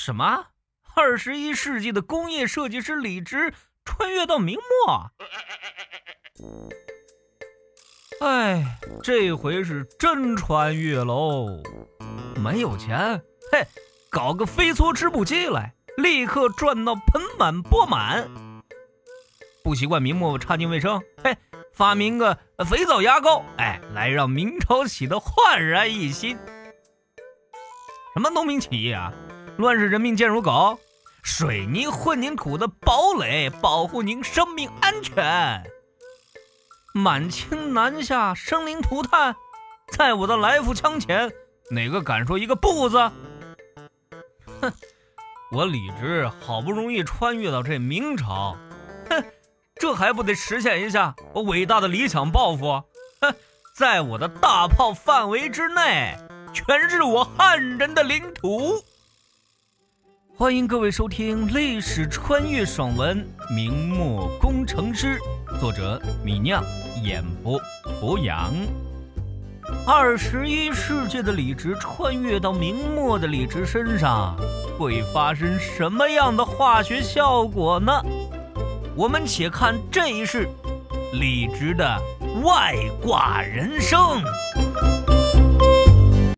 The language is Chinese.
什么？二十一世纪的工业设计师李直穿越到明末？哎，这回是真穿越喽！没有钱，嘿，搞个飞梭织布机来，立刻赚到盆满钵满。不习惯明末差劲卫生，嘿，发明个肥皂牙膏，哎，来让明朝洗得焕然一新。什么农民起义啊？乱世人命贱如狗，水泥混凝土的堡垒保护您生命安全。满清南下，生灵涂炭，在我的来福枪前，哪个敢说一个不字？哼，我李直好不容易穿越到这明朝，哼，这还不得实现一下我伟大的理想抱负？哼，在我的大炮范围之内，全是我汉人的领土。欢迎各位收听历史穿越爽文《明末工程师》，作者米酿，演播博洋。二十一世纪的李直穿越到明末的李直身上，会发生什么样的化学效果呢？我们且看这一世李直的外挂人生。